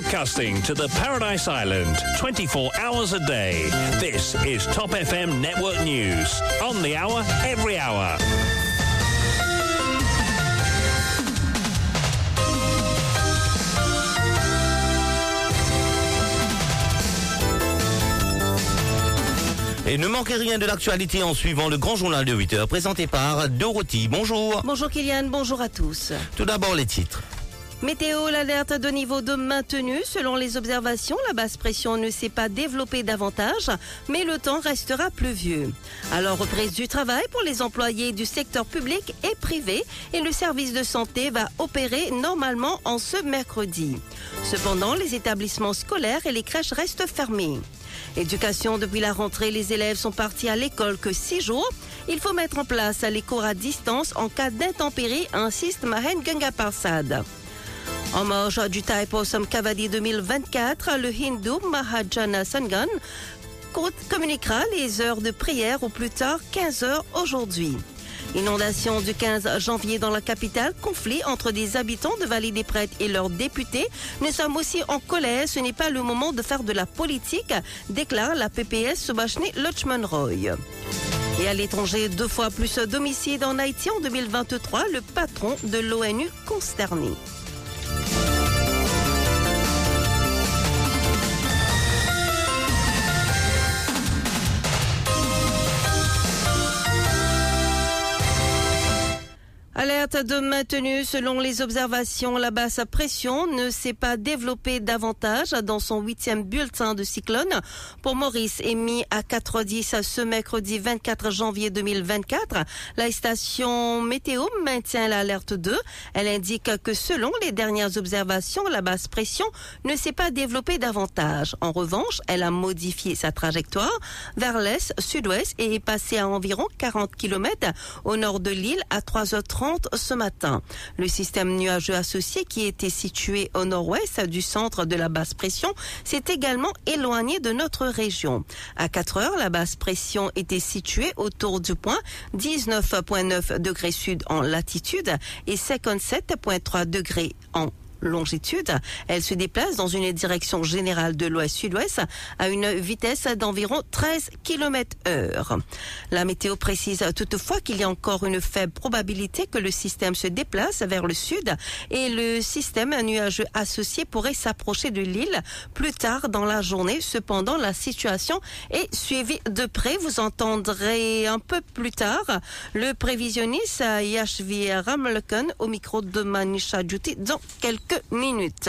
broadcasting to the Paradise Island 24 hours a day. This is Top FM Network News. On the hour, every hour. Et ne manquez rien de l'actualité en suivant le grand journal de 8 heures présenté par Dorothy. Bonjour. Bonjour Kylian, bonjour à tous. Tout d'abord les titres. Météo, l'alerte de niveau de maintenue. Selon les observations, la basse pression ne s'est pas développée davantage, mais le temps restera pluvieux. Alors, reprise du travail pour les employés du secteur public et privé et le service de santé va opérer normalement en ce mercredi. Cependant, les établissements scolaires et les crèches restent fermés. Éducation, depuis la rentrée, les élèves sont partis à l'école que six jours. Il faut mettre en place les cours à distance en cas d'intempérie, insiste Mahen Gangaparsad. En marge du Taiposam Kavadi 2024, le Hindu Mahajana Sangan communiquera les heures de prière au plus tard 15 heures aujourd'hui. Inondation du 15 janvier dans la capitale, conflit entre des habitants de Vallée des Prêtres et leurs députés. Nous sommes aussi en colère, ce n'est pas le moment de faire de la politique, déclare la PPS Subhashni Lutchman Roy. Et à l'étranger, deux fois plus d'homicides en Haïti en 2023, le patron de l'ONU consterné. Alerte de maintenue selon les observations, la basse pression ne s'est pas développée davantage dans son huitième bulletin de cyclone. Pour Maurice, émis à 4h10 ce mercredi 24 janvier 2024, la station météo maintient l'alerte 2. Elle indique que selon les dernières observations, la basse pression ne s'est pas développée davantage. En revanche, elle a modifié sa trajectoire vers l'est, sud-ouest et est passée à environ 40 km au nord de l'île à 3h30 ce matin. Le système nuageux associé qui était situé au nord-ouest du centre de la basse pression s'est également éloigné de notre région. À 4 heures, la basse pression était située autour du point 19,9 degrés sud en latitude et 57,3 degrés en longitude. Elle se déplace dans une direction générale de l'ouest-sud-ouest à une vitesse d'environ 13 km heure. La météo précise toutefois qu'il y a encore une faible probabilité que le système se déplace vers le sud et le système nuageux associé pourrait s'approcher de l'île plus tard dans la journée. Cependant, la situation est suivie de près. Vous entendrez un peu plus tard le prévisionniste Yashvi Ramlekan au micro de Manisha Djouti dans quelques minutes.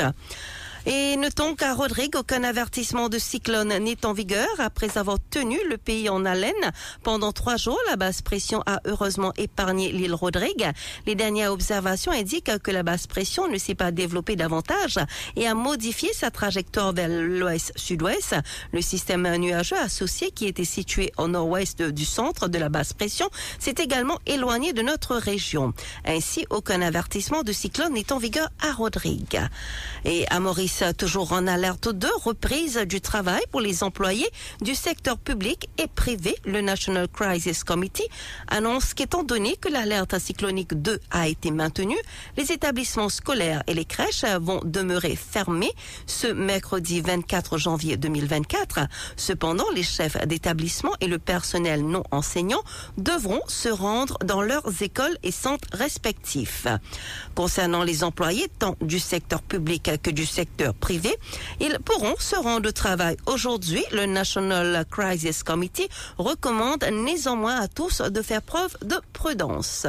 Et notons qu'à Rodrigue, aucun avertissement de cyclone n'est en vigueur après avoir tenu le pays en haleine pendant trois jours. La basse pression a heureusement épargné l'île Rodrigue. Les dernières observations indiquent que la basse pression ne s'est pas développée davantage et a modifié sa trajectoire vers l'ouest-sud-ouest. Le système nuageux associé qui était situé au nord-ouest du centre de la basse pression s'est également éloigné de notre région. Ainsi, aucun avertissement de cyclone n'est en vigueur à Rodrigue. Et à Maurice, toujours en alerte de reprise du travail pour les employés du secteur public et privé. Le National Crisis Committee annonce qu'étant donné que l'alerte cyclonique 2 a été maintenue, les établissements scolaires et les crèches vont demeurer fermés ce mercredi 24 janvier 2024. Cependant, les chefs d'établissement et le personnel non enseignant devront se rendre dans leurs écoles et centres respectifs. Concernant les employés tant du secteur public que du secteur privé, ils pourront se rendre au travail aujourd'hui. Le National Crisis Committee recommande néanmoins à tous de faire preuve de prudence.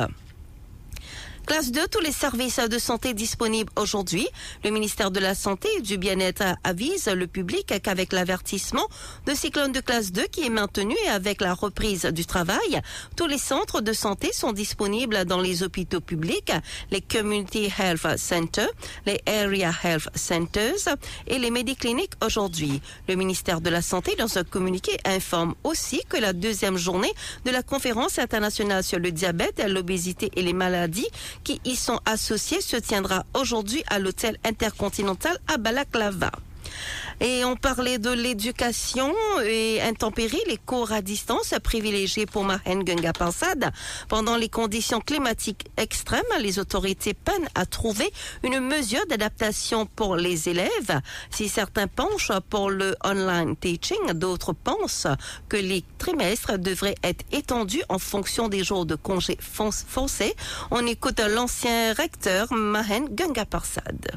Classe 2, tous les services de santé disponibles aujourd'hui. Le ministère de la Santé et du Bien-être avise le public qu'avec l'avertissement de cyclone de classe 2 qui est maintenu et avec la reprise du travail, tous les centres de santé sont disponibles dans les hôpitaux publics, les Community Health Centers, les Area Health Centers et les médicliniques aujourd'hui. Le ministère de la Santé, dans un communiqué, informe aussi que la deuxième journée de la conférence internationale sur le diabète, l'obésité et les maladies qui y sont associés se tiendra aujourd'hui à l'hôtel intercontinental à Balaklava. Et on parlait de l'éducation et intempéries, les cours à distance privilégiés pour Mahen Gunga Pansad. Pendant les conditions climatiques extrêmes, les autorités peinent à trouver une mesure d'adaptation pour les élèves. Si certains penchent pour le online teaching, d'autres pensent que les trimestres devraient être étendus en fonction des jours de congés forcés. On écoute l'ancien recteur Mahen Gunga Parsad.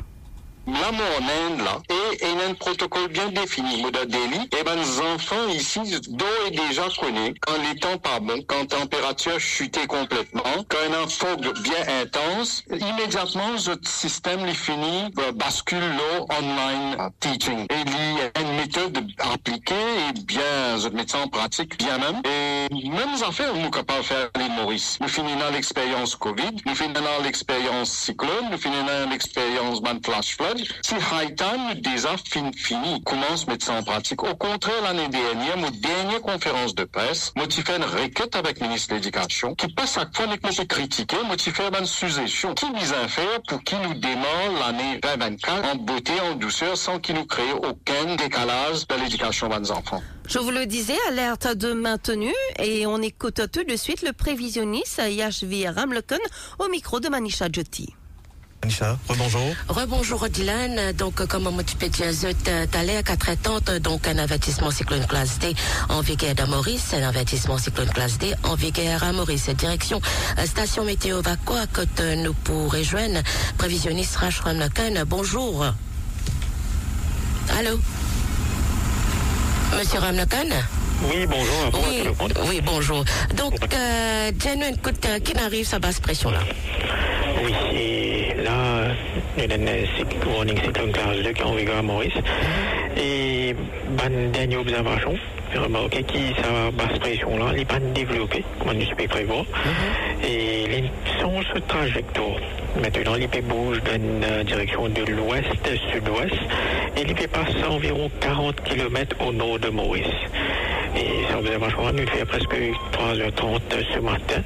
Là, en là, et, et un protocole bien défini. Moda Delhi, et ben, les enfants ici, d'où est déjà connu, quand les temps pas bons, quand la température chutait complètement, quand un enfant bien intense, immédiatement, le système les finit, bascule l'eau online teaching. Et il y a une méthode appliquée et bien, je ça en pratique bien même. Et même les affaires, nous capables faire les Maurice. Nous finissons l'expérience Covid, nous finissons l'expérience cyclone, nous finissons l'expérience man flash flood, si Haïtan déjà fin, fini, commence mettre ça en pratique. Au contraire, l'année dernière, mon dernière conférence de presse, fait une requête avec le ministre de l'Éducation, qui passe à que je critiquer, fait une suggestion. Qui vise à faire pour qu'il nous démarre l'année 2024 en beauté, en douceur, sans qu'il nous crée aucun décalage de l'éducation de nos enfants? Je vous le disais, alerte de maintenue et on écoute tout de suite le prévisionniste Yashvi Ramleken au micro de Manisha Jyoti. Anisha, rebonjour. Rebonjour Dylan. Donc, comme on tu peux dire, t'allais à 4 donc un avertissement cyclone classe D en vigueur à Maurice, un avertissement cyclone classe D en vigueur à Maurice. Direction euh, station météo Vacoa, que nous pour rejoindre prévisionniste Rachram Lacan. Bonjour. Allô? Monsieur Ramlakan? Oui, bonjour. Oui, oui, bonjour. Donc, euh, écoute, euh, qui arrive sa basse pression là? Oui, et y a une warning cyclone classe 2 qui est en vigueur à Maurice. Et ban dernière observation, remarqué qui sa basse pression là, n'est pas développé, comme on peut prévoir. Et les sont ce trajectoire. Maintenant, l'IP bouge dans une direction de l'ouest sud-ouest et l'IP passe à environ 40 km au nord de Maurice. Et ça, observation, nous fait presque 3h30 ce matin.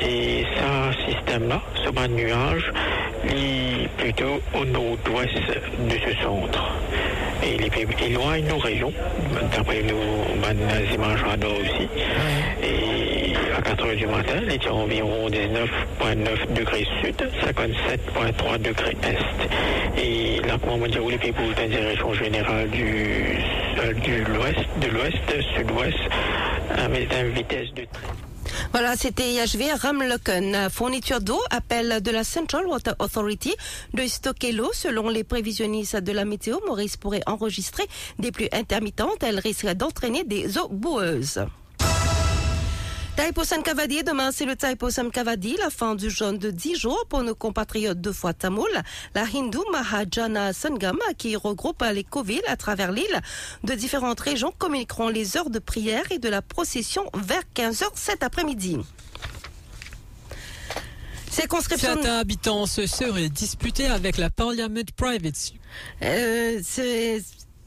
Et ce système-là, ce bas de nuage, est plutôt au nord-ouest de ce centre. Et il est éloigne nos régions, d'après nos images radar aussi. Et à 4 h du matin, il était environ 19,9 degrés sud, 57,3 degrés est. Et là, pour où les pays dans une direction générale du, de l'ouest, de l'ouest, sud-ouest, avec une vitesse de train. Voilà, c'était IHV Ramlocken. Fourniture d'eau, appel de la Central Water Authority de stocker l'eau. Selon les prévisionnistes de la météo, Maurice pourrait enregistrer des pluies intermittentes. Elle risquerait d'entraîner des eaux boueuses. Taipo Kavadi, demain c'est le Taipo Kavadi, la fin du jeûne de 10 jours pour nos compatriotes de foi tamoul. La Hindu Mahajana Sangam, qui regroupe les Covid à travers l'île de différentes régions, communiqueront les heures de prière et de la procession vers 15h cet après-midi. Certains habitants se seraient disputés avec la Parliament Private. Euh,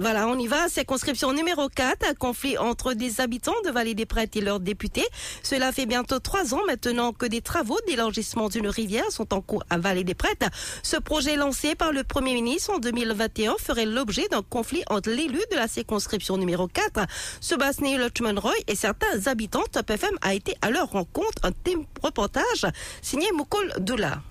voilà, on y va. Circonscription numéro 4, un conflit entre des habitants de Vallée des Prêtres et leurs députés. Cela fait bientôt trois ans maintenant que des travaux d'élargissement d'une rivière sont en cours à Vallée des Prêtres. Ce projet lancé par le Premier ministre en 2021 ferait l'objet d'un conflit entre l'élu de la circonscription numéro 4, Sébastien Lutchman Roy, et certains habitants. Top FM a été à leur rencontre. Un reportage signé Mukul Doula.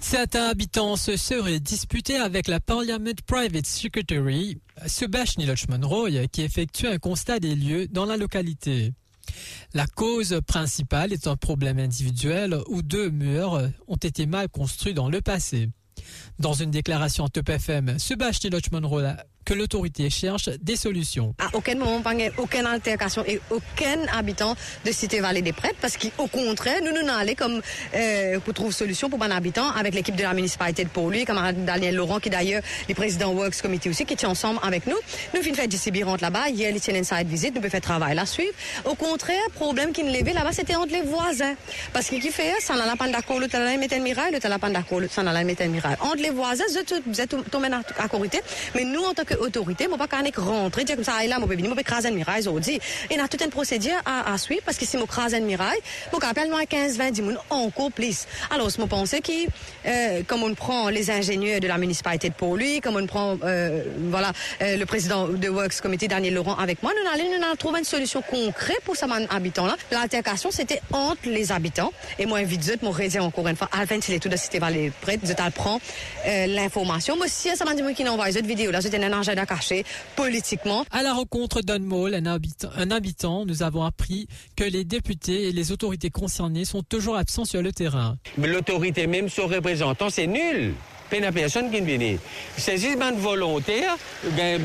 Certains habitants se seraient disputés avec la Parliament Private Secretary, Sebastian Lutchman Roy, qui effectue un constat des lieux dans la localité. La cause principale est un problème individuel où deux murs ont été mal construits dans le passé. Dans une déclaration Top FM, Sebastian Lutchman Roy que l'autorité cherche des solutions. À aucun moment, aucune altercation et aucun habitant de Cité Vallée des Prêtres, parce qu'au contraire, nous nous allons comme euh, pour trouver solution pour un habitant avec l'équipe de la municipalité de Pau-Lui, camarade Daniel Laurent, qui d'ailleurs est président Works Committee aussi, qui est ensemble avec nous. Nous finissons faire rentre là-bas. Hier, les une side visite, nous pouvons faire travail là suivre. Au contraire, problème qui nous levait là-bas, c'était entre les voisins. Parce qu'il qui fait, ça n'a pas d'accord, le talent mettre un mirail, le talent pas d'accord, ça n'a pas un mirail. Entre les voisins, vous êtes tombés à côté. Mais nous, en tant que autorité, moi pas qu'à rentrer, dire comme ça, là, mon bébé, mon bébé craser une miraille, dit. Il y a toute une procédure à, à suivre, parce que si mon craser une miraille, mon appelle moi 15, 20, 10 moun, encore plus. Alors, c'est mon pensée qui, euh, comme on prend les ingénieurs de la municipalité de Port-Louis, comme on prend, euh, voilà, euh, le président de Works Committee, Daniel Laurent, avec moi, nous allons, nous allons trouver une solution concrète pour ces habitants-là. L'altercation, c'était entre les habitants. Et moi, vite, mon redire encore une fois, Alvin, il est tout de Cité Vallée prête, je prend euh, l'information. Moi, si ça m'a dit qui envoie cette vidéo là, c'était un caché politiquement. À la rencontre d'Unmall, un habitant, un habitant, nous avons appris que les députés et les autorités concernées sont toujours absents sur le terrain. L'autorité, même son représentant, c'est nul. Pas personne qui vient. C'est juste un volontaire, gagne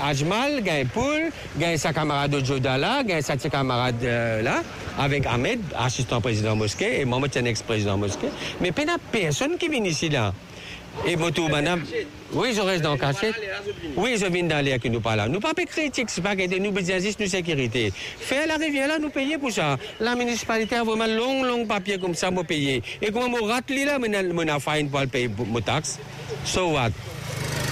Ajmal, gagne Poul, gagne sa camarade de Jodala, gagne sa camarade euh, là, avec Ahmed, assistant président mosquée, et moi, je suis ex-président mosquée. Mais pas personne qui vient ici là. Et tout, madame. Oui, je reste dans le cachet. Oui, je viens d'aller qui nous parle. Nous pas critiquer, c'est pas que nous juste de sécurité. Faire la rivière là, nous payer pour ça. La municipalité a vraiment long, long papier comme ça, nous payer. Et comment on rate là, on a fine pour payer mon taxe. So what?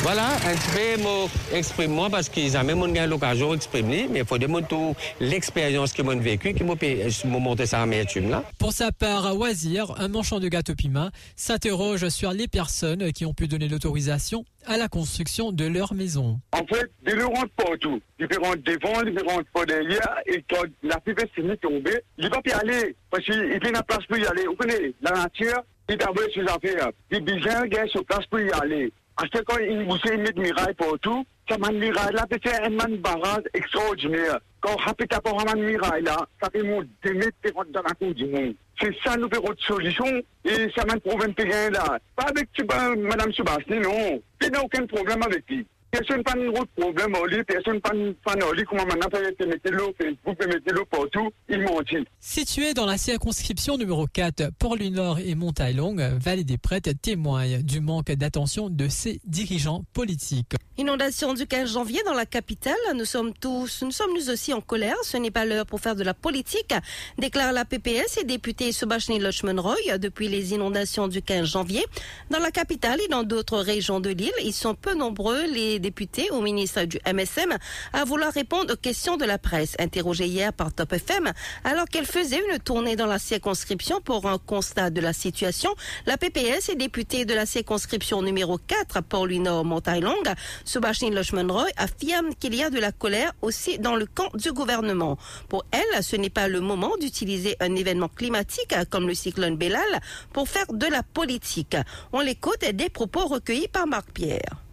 Voilà, un petit peu exprime moi parce qu'ils ont même eu l'occasion d'exprimer, mais il faut demander l'expérience qu'ils ont vécue, qui m'ont montré ça à mes là. Pour sa part, Wazir, un manchant de gâteau Pima, s'interroge sur les personnes qui ont pu donner l'autorisation à la construction de leur maison. En fait, ils ne rentrent partout. Ils rentrent devant, ils rentrent pas derrière, et quand la pipette s'est tombée, il ne va pas y aller, parce qu'il a la place pour y aller. Vous connaissez, la nature, il a ses affaires. Il a besoin de place pour y aller. Que quand il vous met de miraille partout, ça m'a miraille là, c'est un barrage extraordinaire. Quand pas pour un miraille là, ça fait mon démettre dans la cour du monde. C'est ça nous autre solution et ça m'a problème rien là. Pas avec Madame Sebastien, non. Il n'y a aucun problème avec lui. Personne pas de problème au lit, personne pas de lit, comment maintenant peut mettre l'eau, vous pouvez mettre l'eau partout, il dit. Situé dans la circonscription numéro 4, Port-Louis-Nord et Montaille-Longue, Vallée des Prêtres témoigne du manque d'attention de ses dirigeants politiques. Inondation du 15 janvier dans la capitale. Nous sommes tous, nous sommes nous aussi en colère. Ce n'est pas l'heure pour faire de la politique, déclare la PPS et député Subhashni Roy depuis les inondations du 15 janvier. Dans la capitale et dans d'autres régions de l'île, ils sont peu nombreux, les députés au ministre du MSM, à vouloir répondre aux questions de la presse, interrogée hier par Top FM, alors qu'elle faisait une tournée dans la circonscription pour un constat de la situation. La PPS et député de la circonscription numéro 4, Paulino Montaille-Longue, Subhashini Roy affirme qu'il y a de la colère aussi dans le camp du gouvernement. Pour elle, ce n'est pas le moment d'utiliser un événement climatique comme le cyclone Bellal pour faire de la politique. On l'écoute des propos recueillis par Marc Pierre.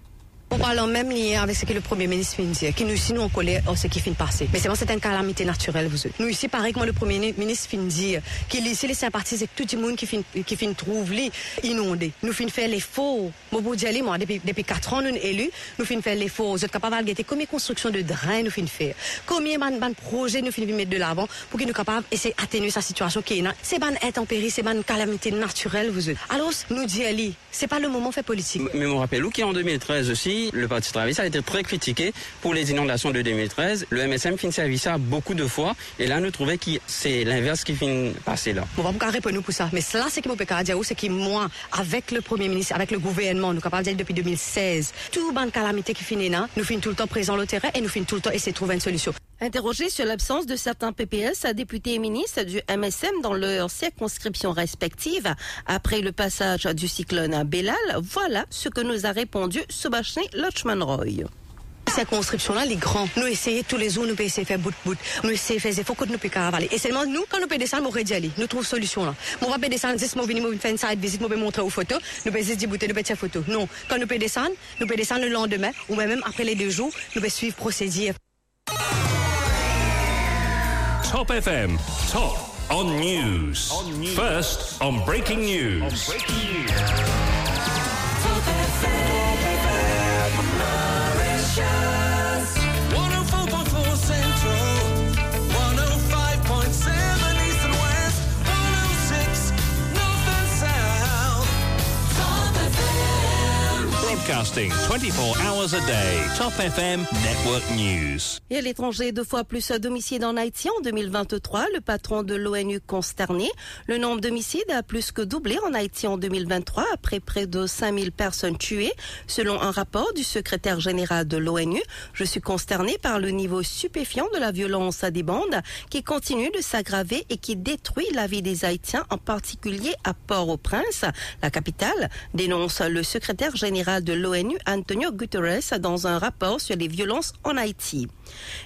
On parle en même lien avec ce que le Premier ministre vient de dire, qui nous ici, nous, en colère ce qui finit passer. Mais c'est bon, c'est une calamité naturelle, vous Nous ici, pareil comme le Premier ministre finit dire, qu'il ici, les sympathisent avec tout le monde qui finit, qui finit trouve les inondés. Nous finissons faire l'effort. Moi, vous dire, moi, depuis, depuis 4 ans, nous élus, nous finissons faire l'effort. Vous êtes capables de combien de constructions de drains nous finissons faire? Combien de projets nous finissons mettre de l'avant pour qu'ils nous capables d'essayer d'atténuer sa situation qui est là? C'est une intempérie, c'est une calamité naturelle, vous êtes. Alors, nous disons, c'est pas le moment de faire politique. Mais on rappelle, qui en 2013 aussi, le Parti travailliste a été très critiqué pour les inondations de 2013. Le MSM finit servi ça beaucoup de fois. Et là, nous trouvons que c'est l'inverse qui finit passer là. On va pas répondre pour ça. Mais cela, c'est qui dire, c'est que moi, avec le Premier ministre, avec le gouvernement, nous capables de dire depuis 2016, tout ban calamité qui finit là, nous finissons tout le temps présent le terrain et nous finissons tout le temps essayer de trouver une solution. Interrogé sur l'absence de certains PPS, députés et ministres du MSM dans leurs circonscriptions respectives après le passage du cyclone à Bellal, voilà ce que nous a répondu Subhashni Roy. Circonscription-là, les grands, nous essayons tous les jours, nous essayons de faire bout bout. Nous essayons faire des que nous pouvons cavaler. Et seulement nous, quand nous pouvons descendre, nous pouvons aller. Nous trouvons solution là. Nous va descendre, nous venons faire une side visite, nous montrer aux photos, nous pouvons dire bouter, nous pouvons faire photo. Non. Quand nous pouvons descendre, nous pouvons descendre le lendemain, ou même après les deux jours, nous pouvons suivre procédure. Top FM. Top on news. On news. First on breaking news. Broadcasting 24 hours a day. Top FM Network News. Et à l'étranger, deux fois plus d'homicides en Haïti en 2023. Le patron de l'ONU consterné. Le nombre d'homicides a plus que doublé en Haïti en 2023 après près de 5000 personnes tuées. Selon un rapport du secrétaire général de l'ONU, je suis consterné par le niveau stupéfiant de la violence à des bandes qui continue de s'aggraver et qui détruit la vie des Haïtiens, en particulier à Port-au-Prince, la capitale, dénonce le secrétaire général de l'ONU, Antonio Guterres, dans un rapport sur les violences en Haïti.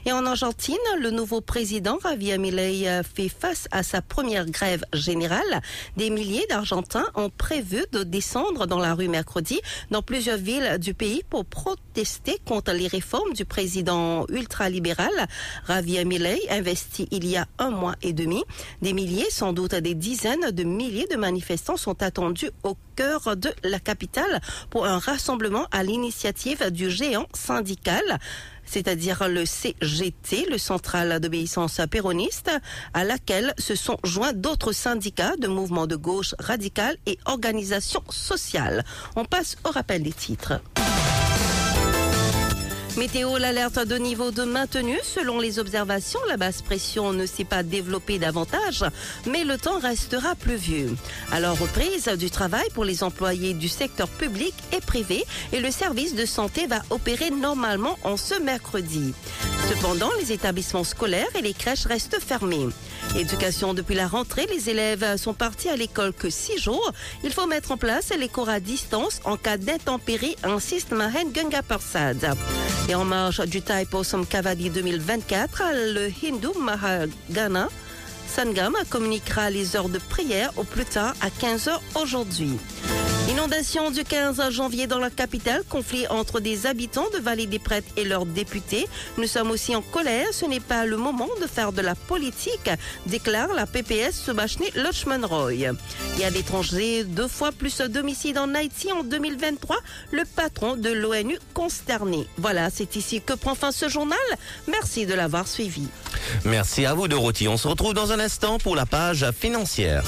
Et en Argentine, le nouveau président Javier Milei fait face à sa première grève générale. Des milliers d'Argentins ont prévu de descendre dans la rue mercredi dans plusieurs villes du pays pour protester contre les réformes du président ultralibéral Javier Milei, investi il y a un mois et demi. Des milliers, sans doute des dizaines de milliers de manifestants sont attendus au cœur de la capitale pour un rassemblement à l'initiative du géant syndical c'est-à-dire le CGT, le Central d'obéissance péroniste, à laquelle se sont joints d'autres syndicats de mouvements de gauche radical et organisations sociales. On passe au rappel des titres. Météo, l'alerte de niveau de maintenue. Selon les observations, la basse pression ne s'est pas développée davantage, mais le temps restera pluvieux. Alors, reprise du travail pour les employés du secteur public et privé et le service de santé va opérer normalement en ce mercredi. Cependant, les établissements scolaires et les crèches restent fermés. Éducation depuis la rentrée, les élèves sont partis à l'école que six jours. Il faut mettre en place les cours à distance en cas d'intempérie, insiste Mahen Gunga Persad. Et en marge du Thai Possum Kavadi 2024, le Hindu Mahagana Sangam communiquera les heures de prière au plus tard à 15h aujourd'hui. Inondation du 15 janvier dans la capitale, conflit entre des habitants de Vallée des Prêtres et leurs députés. Nous sommes aussi en colère, ce n'est pas le moment de faire de la politique, déclare la PPS Subhashni Lochman Roy. Il y a l'étranger deux fois plus d'homicides en Haïti en 2023, le patron de l'ONU consterné. Voilà, c'est ici que prend fin ce journal. Merci de l'avoir suivi. Merci à vous Dorothy. On se retrouve dans un instant pour la page financière.